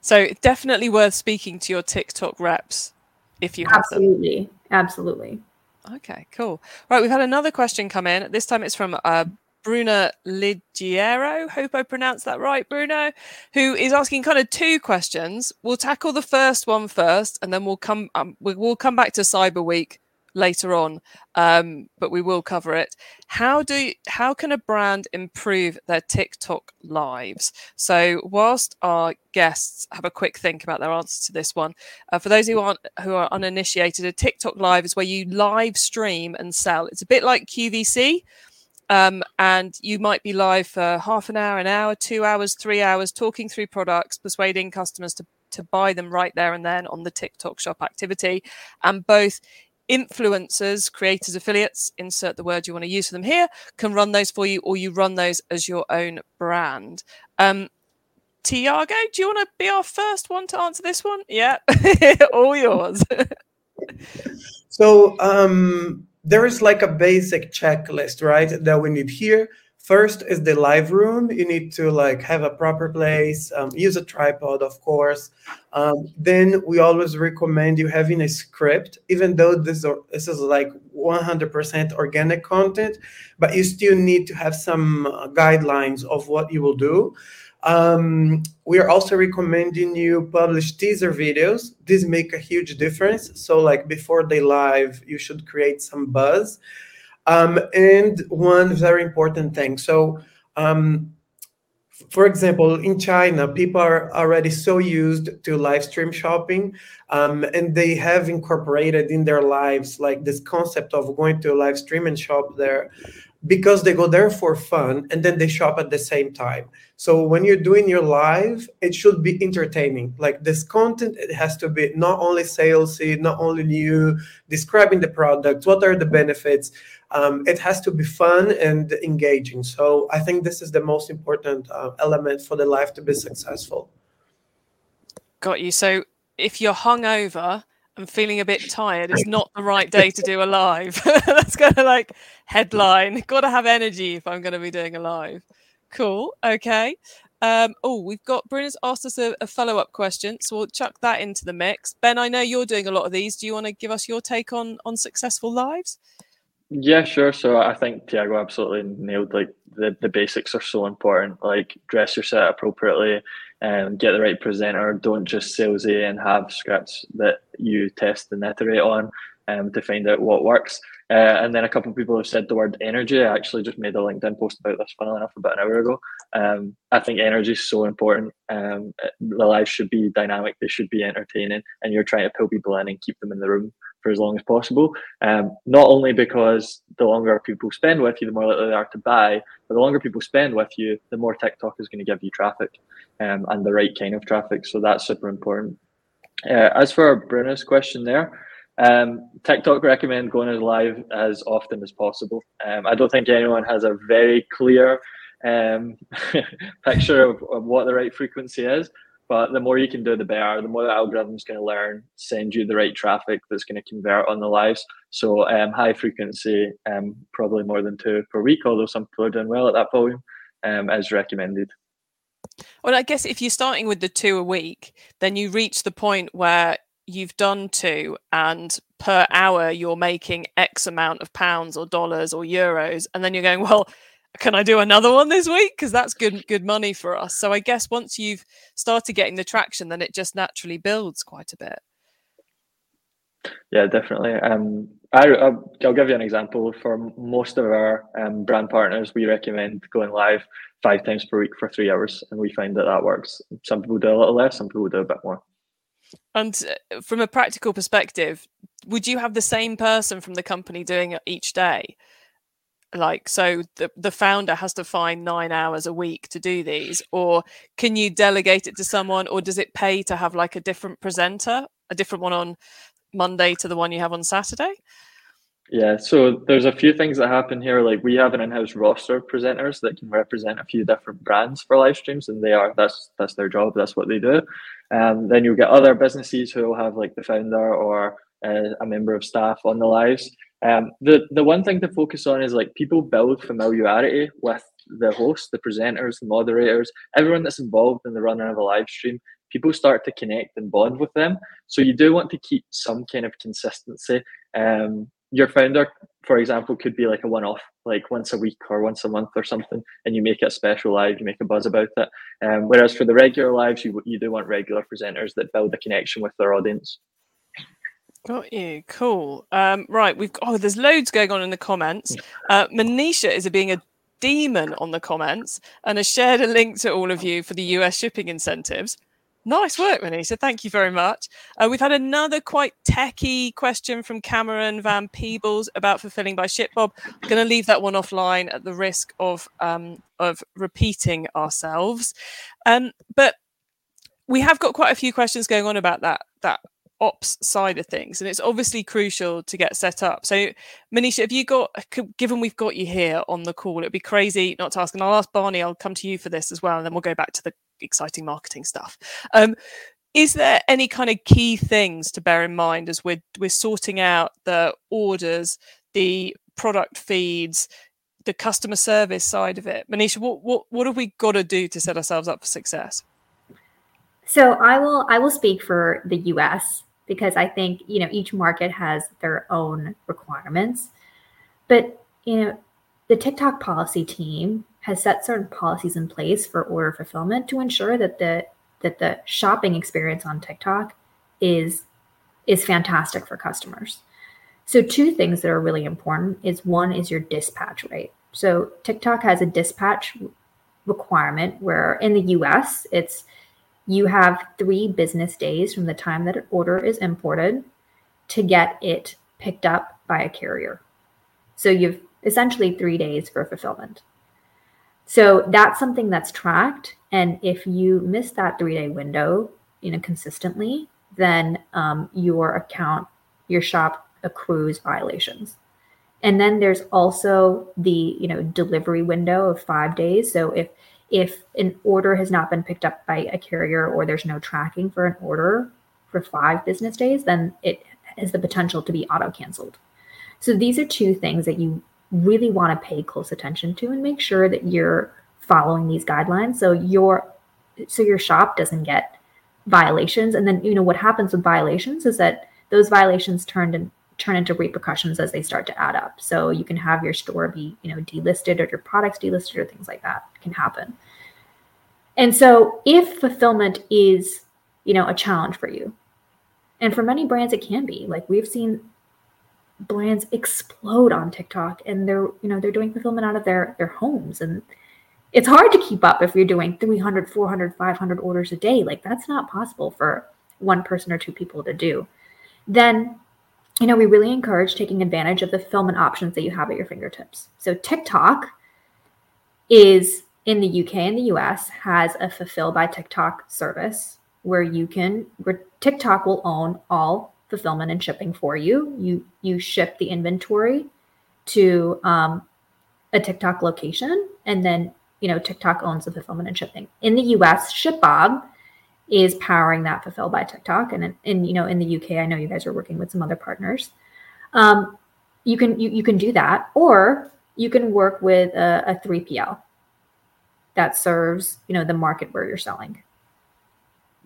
So definitely worth speaking to your TikTok reps if you have absolutely, them. absolutely. Okay, cool. Right, we've had another question come in. This time it's from uh, Bruno Ligiero. Hope I pronounced that right, Bruno, who is asking kind of two questions. We'll tackle the first one first, and then we'll come um, we'll come back to Cyber Week later on, um, but we will cover it. How do how can a brand improve their TikTok lives? So whilst our guests have a quick think about their answer to this one, uh, for those who aren't who are uninitiated, a TikTok live is where you live stream and sell. It's a bit like QVC. Um, and you might be live for half an hour, an hour, two hours, three hours, talking through products, persuading customers to to buy them right there and then on the TikTok shop activity. And both influencers, creators, affiliates, insert the word you want to use for them here, can run those for you, or you run those as your own brand. Um, Thiago, do you want to be our first one to answer this one? Yeah, all yours. so um, there is like a basic checklist, right, that we need here. First is the live room. You need to like have a proper place, um, use a tripod, of course. Um, then we always recommend you having a script, even though this, this is like 100% organic content, but you still need to have some uh, guidelines of what you will do. Um, we are also recommending you publish teaser videos. These make a huge difference. So, like before they live, you should create some buzz. Um, and one very important thing. So, um, for example, in China, people are already so used to live stream shopping, um, and they have incorporated in their lives like this concept of going to a live stream and shop there because they go there for fun and then they shop at the same time. So when you're doing your live, it should be entertaining. Like this content, it has to be not only salesy, not only you describing the product, what are the benefits. Um, it has to be fun and engaging. So I think this is the most important uh, element for the live to be successful. Got you. So if you're hungover I'm feeling a bit tired. It's not the right day to do a live. That's kind of like headline. Got to have energy if I'm going to be doing a live. Cool. Okay. Um, oh, we've got Bruno's asked us a, a follow up question, so we'll chuck that into the mix. Ben, I know you're doing a lot of these. Do you want to give us your take on on successful lives? Yeah, sure. So I think Thiago absolutely nailed like the, the basics are so important. Like dress your set appropriately and get the right presenter. Don't just salesy and have scripts that you test and iterate on um, to find out what works. Uh, and then a couple of people have said the word energy. I actually just made a LinkedIn post about this, funnily enough, about an hour ago. Um, I think energy is so important. Um, the lives should be dynamic, they should be entertaining, and you're trying to pull people in and keep them in the room for as long as possible. Um, not only because the longer people spend with you, the more likely they are to buy, but the longer people spend with you, the more TikTok is going to give you traffic um, and the right kind of traffic. So that's super important. Uh, as for Bruno's question there, um, TikTok recommend going as live as often as possible. Um, I don't think anyone has a very clear um, picture of, of, what the right frequency is, but the more you can do, the better. The more the algorithm's going to learn, send you the right traffic that's going to convert on the lives. So um, high frequency, um, probably more than two per week, although some people are doing well at that volume, um, recommended. Well, I guess if you're starting with the two a week, then you reach the point where you've done two and per hour you're making x amount of pounds or dollars or euros and then you're going well can i do another one this week? Because that's good good money for us. So i guess once you've started getting the traction then it just naturally builds quite a bit. Yeah definitely. Um I, will give you an example. For most of our um, brand partners we recommend going live five times per week for three hours and we find that that works. Some people do a little less some people do a bit more. And uh, from a practical perspective, would you have the same person from the company doing it each day? Like, so the, the founder has to find nine hours a week to do these, or can you delegate it to someone, or does it pay to have like a different presenter, a different one on Monday to the one you have on Saturday? Yeah, so there's a few things that happen here. Like we have an in-house roster of presenters that can represent a few different brands for live streams, and they are that's that's their job. That's what they do. Um, then you'll get other businesses who will have like the founder or uh, a member of staff on the lives. Um, the the one thing to focus on is like people build familiarity with the host, the presenters, the moderators, everyone that's involved in the running of a live stream. People start to connect and bond with them. So you do want to keep some kind of consistency. Um, your founder, for example, could be like a one off, like once a week or once a month or something, and you make it a special live, you make a buzz about it. Um, whereas for the regular lives, you, you do want regular presenters that build a connection with their audience. Got you. Cool. Um, right. We've got, oh, there's loads going on in the comments. Uh, Manisha is being a demon on the comments and has shared a link to all of you for the US shipping incentives. Nice work, Manisha. Thank you very much. Uh, we've had another quite techie question from Cameron Van Peebles about fulfilling by ShipBob. I'm going to leave that one offline at the risk of um, of repeating ourselves. Um, but we have got quite a few questions going on about that that ops side of things and it's obviously crucial to get set up. So manisha have you got given we've got you here on the call it'd be crazy not to ask and i'll ask barney i'll come to you for this as well and then we'll go back to the exciting marketing stuff. Um, is there any kind of key things to bear in mind as we're we're sorting out the orders the product feeds the customer service side of it? Manisha what what, what have we got to do to set ourselves up for success? So I will I will speak for the US because I think, you know, each market has their own requirements. But, you know, the TikTok policy team has set certain policies in place for order fulfillment to ensure that the that the shopping experience on TikTok is is fantastic for customers. So two things that are really important is one is your dispatch rate. So TikTok has a dispatch requirement where in the US it's you have three business days from the time that an order is imported to get it picked up by a carrier. So you've essentially three days for fulfillment. So that's something that's tracked. And if you miss that three day window, you know, consistently, then um, your account, your shop accrues violations. And then there's also the, you know, delivery window of five days. So if if an order has not been picked up by a carrier or there's no tracking for an order for five business days, then it has the potential to be auto canceled. So these are two things that you really want to pay close attention to and make sure that you're following these guidelines so your so your shop doesn't get violations and then you know what happens with violations is that those violations turned in, turn into repercussions as they start to add up. So you can have your store be, you know, delisted or your products delisted or things like that can happen. And so if fulfillment is, you know, a challenge for you, and for many brands it can be, like we've seen brands explode on TikTok and they're, you know, they're doing fulfillment out of their their homes and it's hard to keep up if you're doing 300, 400, 500 orders a day. Like that's not possible for one person or two people to do. Then you know, we really encourage taking advantage of the fulfillment options that you have at your fingertips. So TikTok is in the UK and the US has a fulfill by TikTok service where you can where TikTok will own all fulfillment and shipping for you. You you ship the inventory to um, a TikTok location, and then you know TikTok owns the fulfillment and shipping. In the US, ShipBob is powering that fulfill by TikTok, and in you know in the UK, I know you guys are working with some other partners. Um, you can you, you can do that, or you can work with a, a 3PL that serves you know the market where you're selling.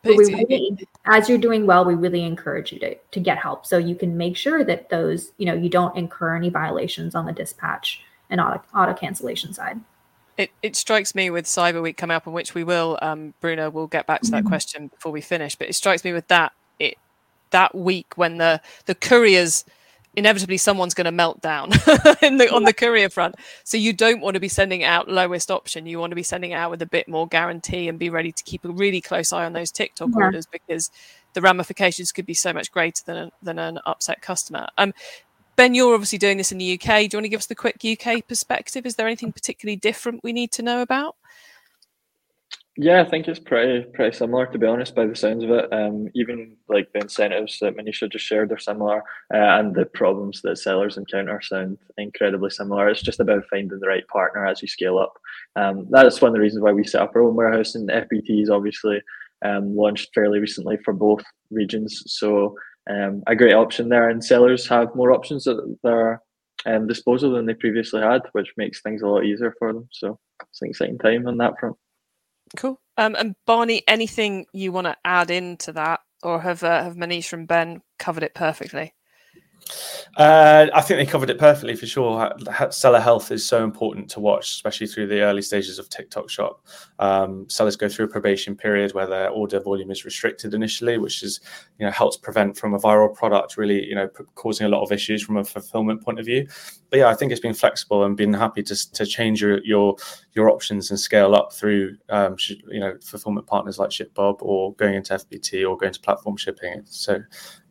But we really, as you're doing well, we really encourage you to, to get help so you can make sure that those, you know, you don't incur any violations on the dispatch and auto, auto cancellation side. It, it strikes me with Cyber Week coming up, in which we will, um, Bruno, we'll get back to that mm-hmm. question before we finish. But it strikes me with that it that week when the the couriers inevitably someone's going to melt down in the, on the courier front. So you don't want to be sending out lowest option. You want to be sending out with a bit more guarantee and be ready to keep a really close eye on those TikTok yeah. orders because the ramifications could be so much greater than a, than an upset customer. Um, ben, you're obviously doing this in the UK. Do you want to give us the quick UK perspective? Is there anything particularly different we need to know about? Yeah, I think it's pretty pretty similar to be honest. By the sounds of it, um, even like the incentives that Manisha just shared are similar, uh, and the problems that sellers encounter sound incredibly similar. It's just about finding the right partner as you scale up. Um, that's one of the reasons why we set up our own warehouse, and FBT is obviously um, launched fairly recently for both regions. So um, a great option there, and sellers have more options at their um, disposal than they previously had, which makes things a lot easier for them. So it's an exciting time on that front. Cool. Um, and Barney, anything you want to add into that, or have uh, have Manish and Ben covered it perfectly? Uh, I think they covered it perfectly for sure. Seller health is so important to watch, especially through the early stages of TikTok Shop. Um, sellers go through a probation period where their order volume is restricted initially, which is you know helps prevent from a viral product really you know causing a lot of issues from a fulfillment point of view. But yeah, I think it's been flexible and been happy to to change your your your options and scale up through um, you know fulfillment partners like ShipBob or going into FBT or going to platform shipping. So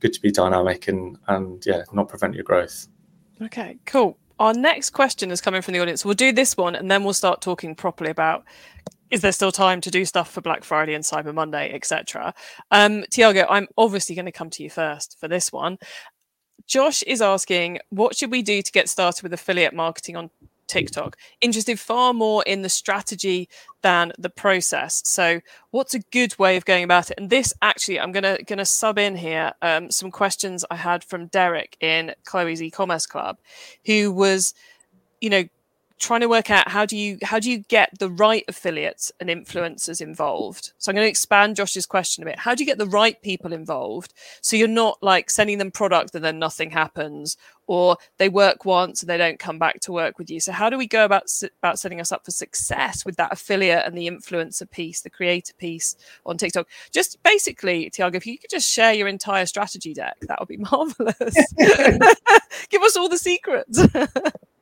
good to be dynamic and and yeah, not prevent your growth. Okay, cool. Our next question is coming from the audience. We'll do this one and then we'll start talking properly about is there still time to do stuff for Black Friday and Cyber Monday, etc. Um, Thiago, I'm obviously going to come to you first for this one. Josh is asking, what should we do to get started with affiliate marketing on TikTok. Interested far more in the strategy than the process. So, what's a good way of going about it? And this actually, I'm gonna gonna sub in here um, some questions I had from Derek in Chloe's e-commerce club, who was, you know, trying to work out how do you how do you get the right affiliates and influencers involved? So i'm going to expand josh's question a bit. How do you get the right people involved so you're not like sending them product and then nothing happens or they work once and they don't come back to work with you? So how do we go about about setting us up for success with that affiliate and the influencer piece the creator piece on tiktok? Just basically Thiago if you could just share your entire strategy deck that would be marvelous. Give us all the secrets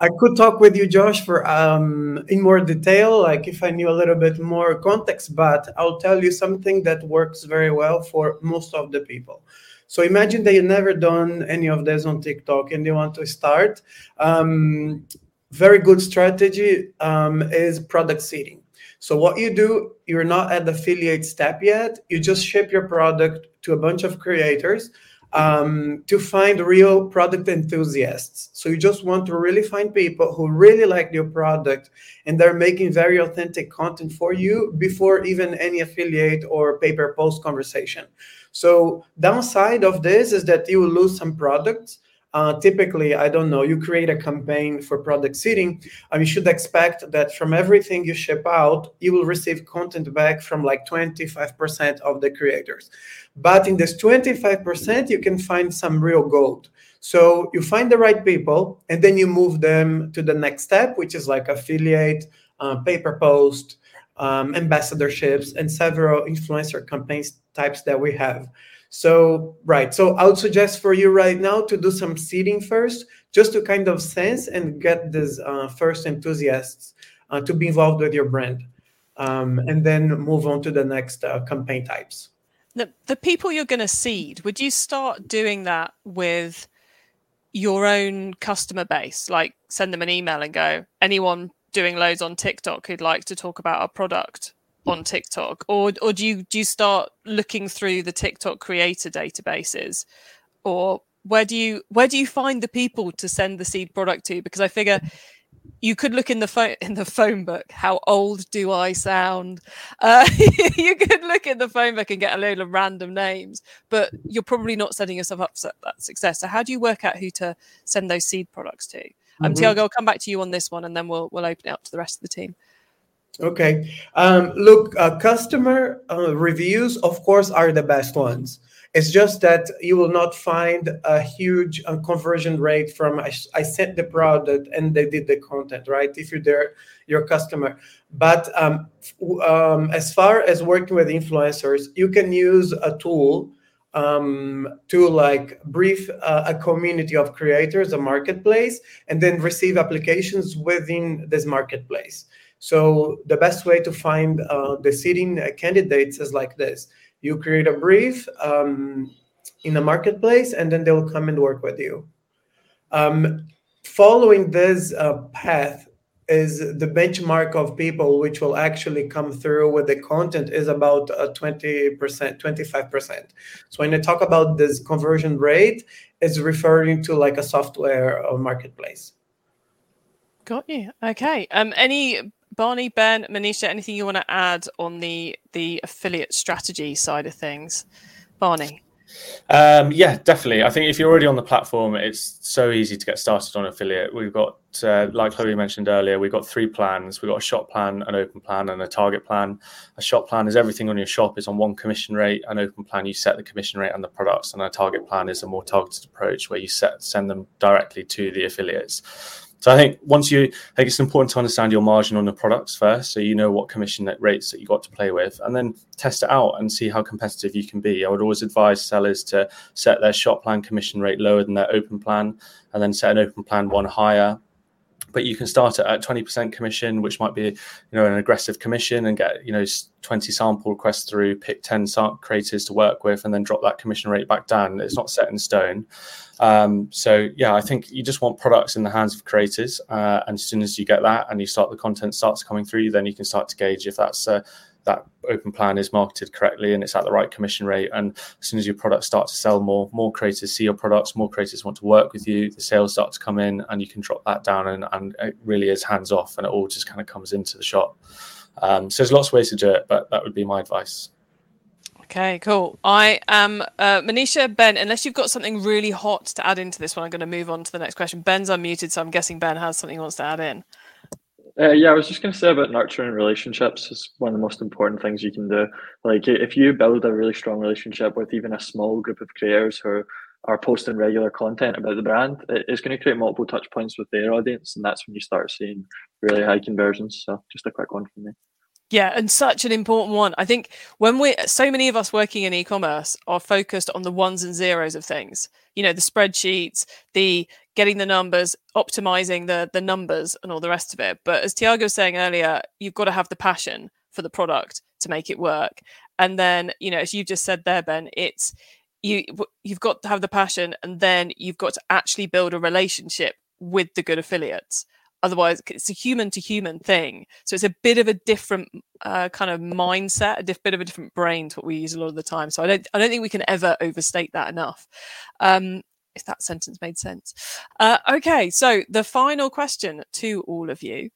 I could talk with you, Josh, for um, in more detail, like if I knew a little bit more context. But I'll tell you something that works very well for most of the people. So imagine that you've never done any of this on TikTok and you want to start. Um, very good strategy um, is product seeding. So what you do, you're not at the affiliate step yet. You just ship your product to a bunch of creators um, to find real product enthusiasts. So you just want to really find people who really like your product and they're making very authentic content for you before even any affiliate or paper post conversation. So downside of this is that you will lose some products uh, typically, I don't know, you create a campaign for product seeding, and you should expect that from everything you ship out, you will receive content back from like 25% of the creators. But in this 25%, you can find some real gold. So you find the right people, and then you move them to the next step, which is like affiliate, uh, paper post, um, ambassadorships, and several influencer campaigns types that we have. So, right. So I would suggest for you right now to do some seeding first, just to kind of sense and get these uh, first enthusiasts uh, to be involved with your brand. Um, and then move on to the next uh, campaign types. The, the people you're going to seed, would you start doing that with your own customer base? Like send them an email and go, anyone doing loads on TikTok who'd like to talk about our product on TikTok, or or do you do you start looking through the TikTok creator databases, or where do you where do you find the people to send the seed product to? Because I figure you could look in the phone in the phone book. How old do I sound? Uh, you could look in the phone book and get a load of random names, but you're probably not setting yourself up for that success. So how do you work out who to send those seed products to? Um, mm-hmm. Thiago, I'll come back to you on this one, and then we'll we'll open it up to the rest of the team. Okay. Um, look, uh, customer uh, reviews, of course, are the best ones. It's just that you will not find a huge uh, conversion rate from I, I, sent the product and they did the content, right? If you're there, your customer. But um, um, as far as working with influencers, you can use a tool um, to like brief uh, a community of creators, a marketplace, and then receive applications within this marketplace. So the best way to find uh, the seeding candidates is like this. You create a brief um, in a marketplace and then they will come and work with you. Um, following this uh, path is the benchmark of people which will actually come through with the content is about uh, 20% 25% so when i talk about this conversion rate it's referring to like a software or marketplace. Got you. Okay. Um any Barney, Ben, Manisha, anything you want to add on the the affiliate strategy side of things? Barney. Um, yeah, definitely. I think if you're already on the platform, it's so easy to get started on affiliate. We've got, uh, like Chloe mentioned earlier, we've got three plans. We've got a shop plan, an open plan, and a target plan. A shop plan is everything on your shop is on one commission rate. An open plan, you set the commission rate and the products, and a target plan is a more targeted approach where you set send them directly to the affiliates. So I think once you, I think it's important to understand your margin on the products first, so you know what commission rates that you got to play with, and then test it out and see how competitive you can be. I would always advise sellers to set their shop plan commission rate lower than their open plan, and then set an open plan one higher. But you can start at 20% commission which might be you know an aggressive commission and get you know 20 sample requests through pick 10 creators to work with and then drop that commission rate back down. It's not set in stone um, so yeah i think you just want products in the hands of creators uh, and as soon as you get that and you start the content starts coming through then you can start to gauge if that's uh, that open plan is marketed correctly and it's at the right commission rate. And as soon as your products start to sell more, more creators see your products, more creators want to work with you, the sales start to come in and you can drop that down and, and it really is hands off and it all just kind of comes into the shop. Um, so there's lots of ways to do it, but that would be my advice. Okay, cool. I am uh, Manisha, Ben. Unless you've got something really hot to add into this one, I'm going to move on to the next question. Ben's unmuted, so I'm guessing Ben has something he wants to add in. Uh, yeah, I was just going to say about nurturing relationships is one of the most important things you can do. Like, if you build a really strong relationship with even a small group of creators who are posting regular content about the brand, it's going to create multiple touch points with their audience, and that's when you start seeing really high conversions. So, just a quick one from me. Yeah, and such an important one. I think when we so many of us working in e-commerce are focused on the ones and zeros of things. You know, the spreadsheets, the getting the numbers, optimizing the the numbers and all the rest of it. But as Thiago was saying earlier, you've got to have the passion for the product to make it work. And then, you know, as you've just said there, Ben, it's you you've got to have the passion and then you've got to actually build a relationship with the good affiliates otherwise it's a human to human thing. So it's a bit of a different uh, kind of mindset a diff- bit of a different brain to what we use a lot of the time. So i don't i don't think we can ever overstate that enough. Um, if that sentence made sense. Uh, okay so the final question to all of you.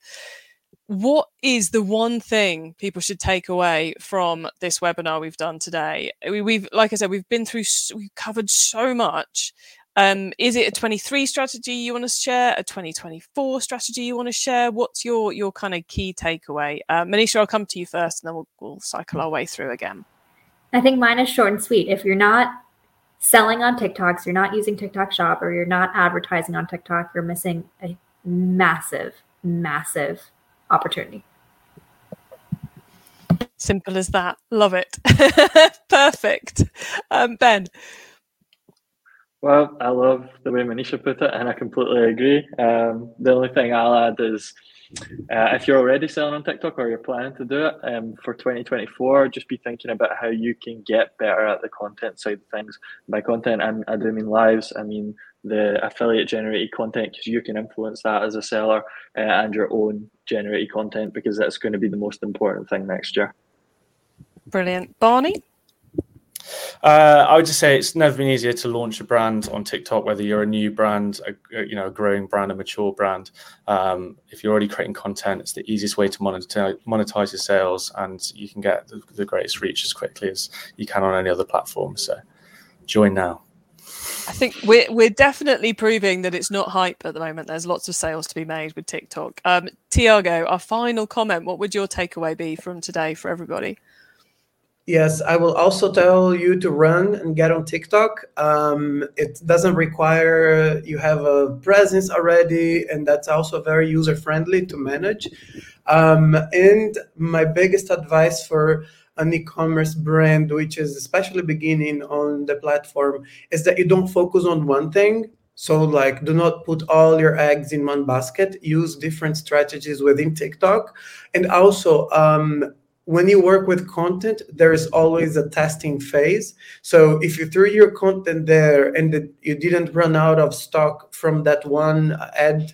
What is the one thing people should take away from this webinar we've done today? We, have like i said we've been through we've covered so much Um, is it a 23 strategy you want to share? A 2024 strategy you want to share? What's your your kind of key takeaway? Uh, Manisha, I'll come to you first, and then we'll, we'll cycle our way through again. I think mine is short and sweet. If you're not selling on TikToks, you're not using TikTok Shop, or you're not advertising on TikTok, you're missing a massive, massive opportunity. Simple as that. Love it. Perfect. Um, ben. Well, I love the way Manisha put it, and I completely agree. Um, the only thing I'll add is uh, if you're already selling on TikTok or you're planning to do it um, for 2024, just be thinking about how you can get better at the content side of things. By content, I'm, I do mean lives. I mean the affiliate generated content because you can influence that as a seller uh, and your own generated content because that's going to be the most important thing next year. Brilliant. Barney? Uh, I would just say it's never been easier to launch a brand on TikTok, whether you're a new brand, a, you know, a growing brand, a mature brand. Um, if you're already creating content, it's the easiest way to monetize, monetize your sales, and you can get the, the greatest reach as quickly as you can on any other platform. So, join now. I think we're we're definitely proving that it's not hype at the moment. There's lots of sales to be made with TikTok. Um, Thiago, our final comment. What would your takeaway be from today for everybody? Yes, I will also tell you to run and get on TikTok. Um, it doesn't require you have a presence already, and that's also very user friendly to manage. Um, and my biggest advice for an e-commerce brand, which is especially beginning on the platform, is that you don't focus on one thing. So, like, do not put all your eggs in one basket. Use different strategies within TikTok, and also um, when you work with content, there is always a testing phase. So if you threw your content there and you didn't run out of stock from that one ad,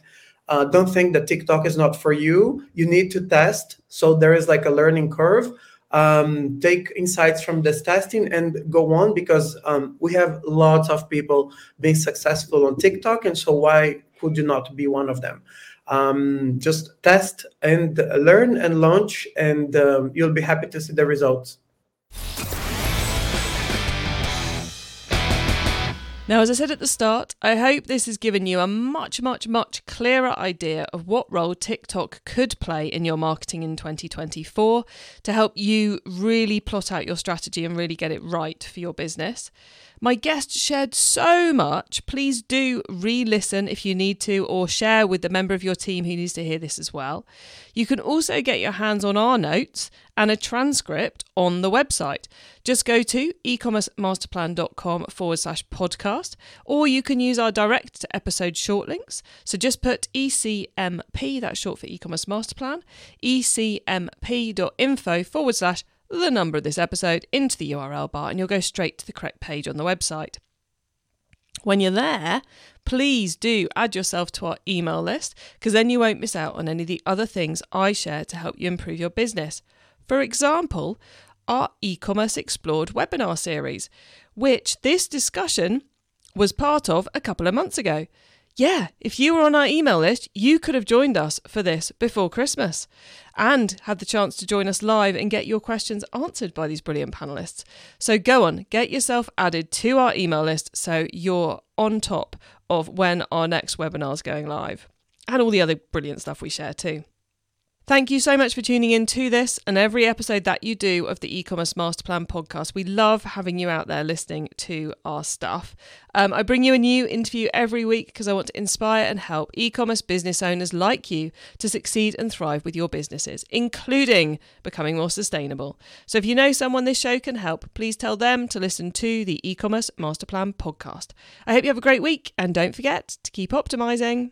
uh, don't think that TikTok is not for you. You need to test. So there is like a learning curve. Um, take insights from this testing and go on because um, we have lots of people being successful on TikTok. And so why could you not be one of them? Um, just test and learn and launch, and um, you'll be happy to see the results. Now, as I said at the start, I hope this has given you a much, much, much clearer idea of what role TikTok could play in your marketing in 2024 to help you really plot out your strategy and really get it right for your business. My guest shared so much. Please do re listen if you need to, or share with the member of your team who needs to hear this as well. You can also get your hands on our notes and a transcript on the website. Just go to ecommercemasterplan.com forward slash podcast, or you can use our direct episode short links. So just put ECMP, that's short for e commerce master plan, ecmp.info forward slash the number of this episode into the URL bar and you'll go straight to the correct page on the website. When you're there, please do add yourself to our email list because then you won't miss out on any of the other things I share to help you improve your business. For example, our e commerce explored webinar series, which this discussion was part of a couple of months ago yeah, if you were on our email list, you could have joined us for this before Christmas and had the chance to join us live and get your questions answered by these brilliant panelists. So go on, get yourself added to our email list so you're on top of when our next webinar is going live and all the other brilliant stuff we share too. Thank you so much for tuning in to this and every episode that you do of the e-commerce master plan podcast. We love having you out there listening to our stuff. Um, I bring you a new interview every week because I want to inspire and help e-commerce business owners like you to succeed and thrive with your businesses, including becoming more sustainable. So if you know someone this show can help, please tell them to listen to the e-commerce master plan podcast. I hope you have a great week and don't forget to keep optimizing.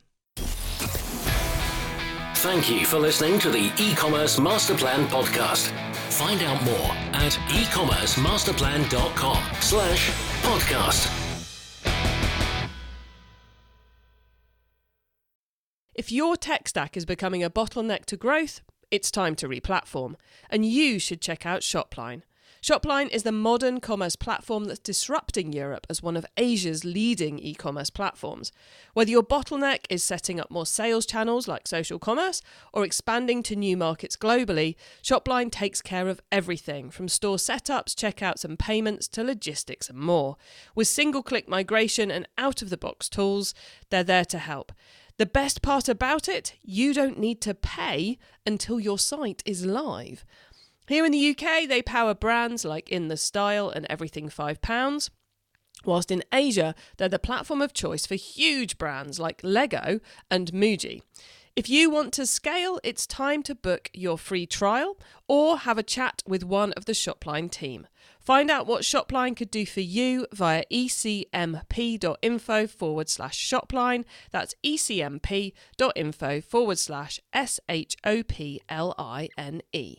Thank you for listening to the e-commerce master plan podcast. Find out more at ecommercemasterplan.com slash podcast. If your tech stack is becoming a bottleneck to growth, it's time to replatform, and you should check out Shopline. Shopline is the modern commerce platform that's disrupting Europe as one of Asia's leading e commerce platforms. Whether your bottleneck is setting up more sales channels like social commerce or expanding to new markets globally, Shopline takes care of everything from store setups, checkouts, and payments to logistics and more. With single click migration and out of the box tools, they're there to help. The best part about it, you don't need to pay until your site is live. Here in the UK, they power brands like In the Style and Everything £5. Whilst in Asia, they're the platform of choice for huge brands like Lego and Muji. If you want to scale, it's time to book your free trial or have a chat with one of the Shopline team. Find out what Shopline could do for you via ecmp.info forward slash shopline. That's ecmp.info forward slash S H O P L I N E.